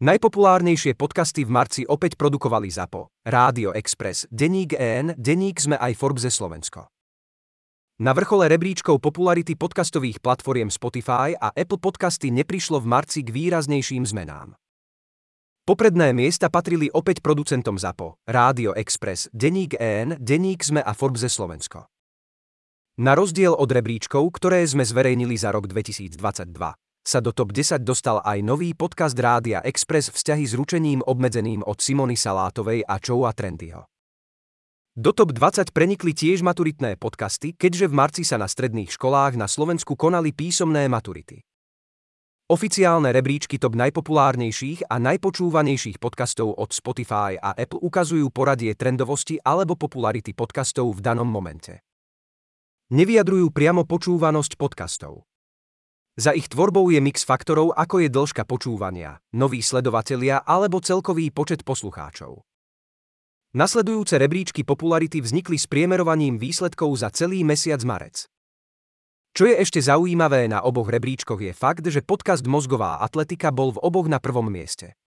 Najpopulárnejšie podcasty v marci opäť produkovali ZAPO, Rádio Express, Deník EN, Deník sme aj Forbes Slovensko. Na vrchole rebríčkov popularity podcastových platformiem Spotify a Apple Podcasty neprišlo v marci k výraznejším zmenám. Popredné miesta patrili opäť producentom ZAPO, Rádio Express, Deník EN, Deník sme a Forbes Slovensko. Na rozdiel od rebríčkov, ktoré sme zverejnili za rok 2022, sa do top 10 dostal aj nový podcast Rádia Express vzťahy s ručením obmedzeným od Simony Salátovej a Joea Trendyho. Do top 20 prenikli tiež maturitné podcasty, keďže v marci sa na stredných školách na Slovensku konali písomné maturity. Oficiálne rebríčky top najpopulárnejších a najpočúvanejších podcastov od Spotify a Apple ukazujú poradie trendovosti alebo popularity podcastov v danom momente. Nevyjadrujú priamo počúvanosť podcastov. Za ich tvorbou je mix faktorov ako je dĺžka počúvania, noví sledovatelia alebo celkový počet poslucháčov. Nasledujúce rebríčky popularity vznikli s priemerovaním výsledkov za celý mesiac marec. Čo je ešte zaujímavé na oboch rebríčkoch je fakt, že podcast Mozgová atletika bol v oboch na prvom mieste.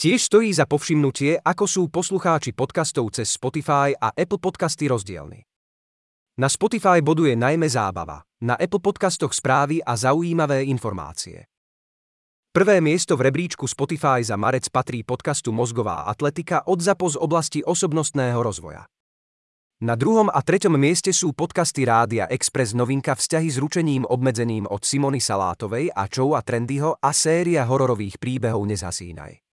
Tiež stojí za povšimnutie, ako sú poslucháči podcastov cez Spotify a Apple Podcasty rozdielni. Na Spotify boduje najmä zábava, na Apple podcastoch správy a zaujímavé informácie. Prvé miesto v rebríčku Spotify za marec patrí podcastu Mozgová atletika od ZAPO z oblasti osobnostného rozvoja. Na druhom a treťom mieste sú podcasty Rádia Express novinka Vzťahy s ručením obmedzeným od Simony Salátovej a Joea Trendyho a séria hororových príbehov Nezhasínaj.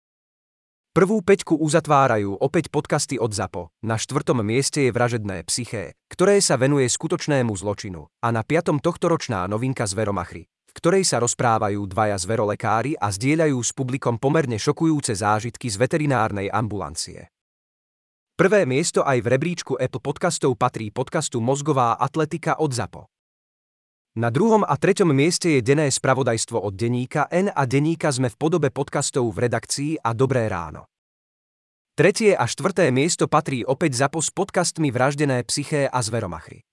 Prvú peťku uzatvárajú opäť podcasty od ZAPO, na štvrtom mieste je Vražedné psyché, ktoré sa venuje skutočnému zločinu, a na piatom tohtoročná novinka Zveromachry, v ktorej sa rozprávajú dvaja zverolekári a zdieľajú s publikom pomerne šokujúce zážitky z veterinárnej ambulancie. Prvé miesto aj v rebríčku Apple podcastov patrí podcastu Mozgová atletika od ZAPO. Na druhom a treťom mieste je denné spravodajstvo od denníka N a denníka sme v podobe podcastov v redakcii a Dobré ráno. Tretie a štvrté miesto patrí opäť za s podcastmi Vraždené psyché a Zveromachry.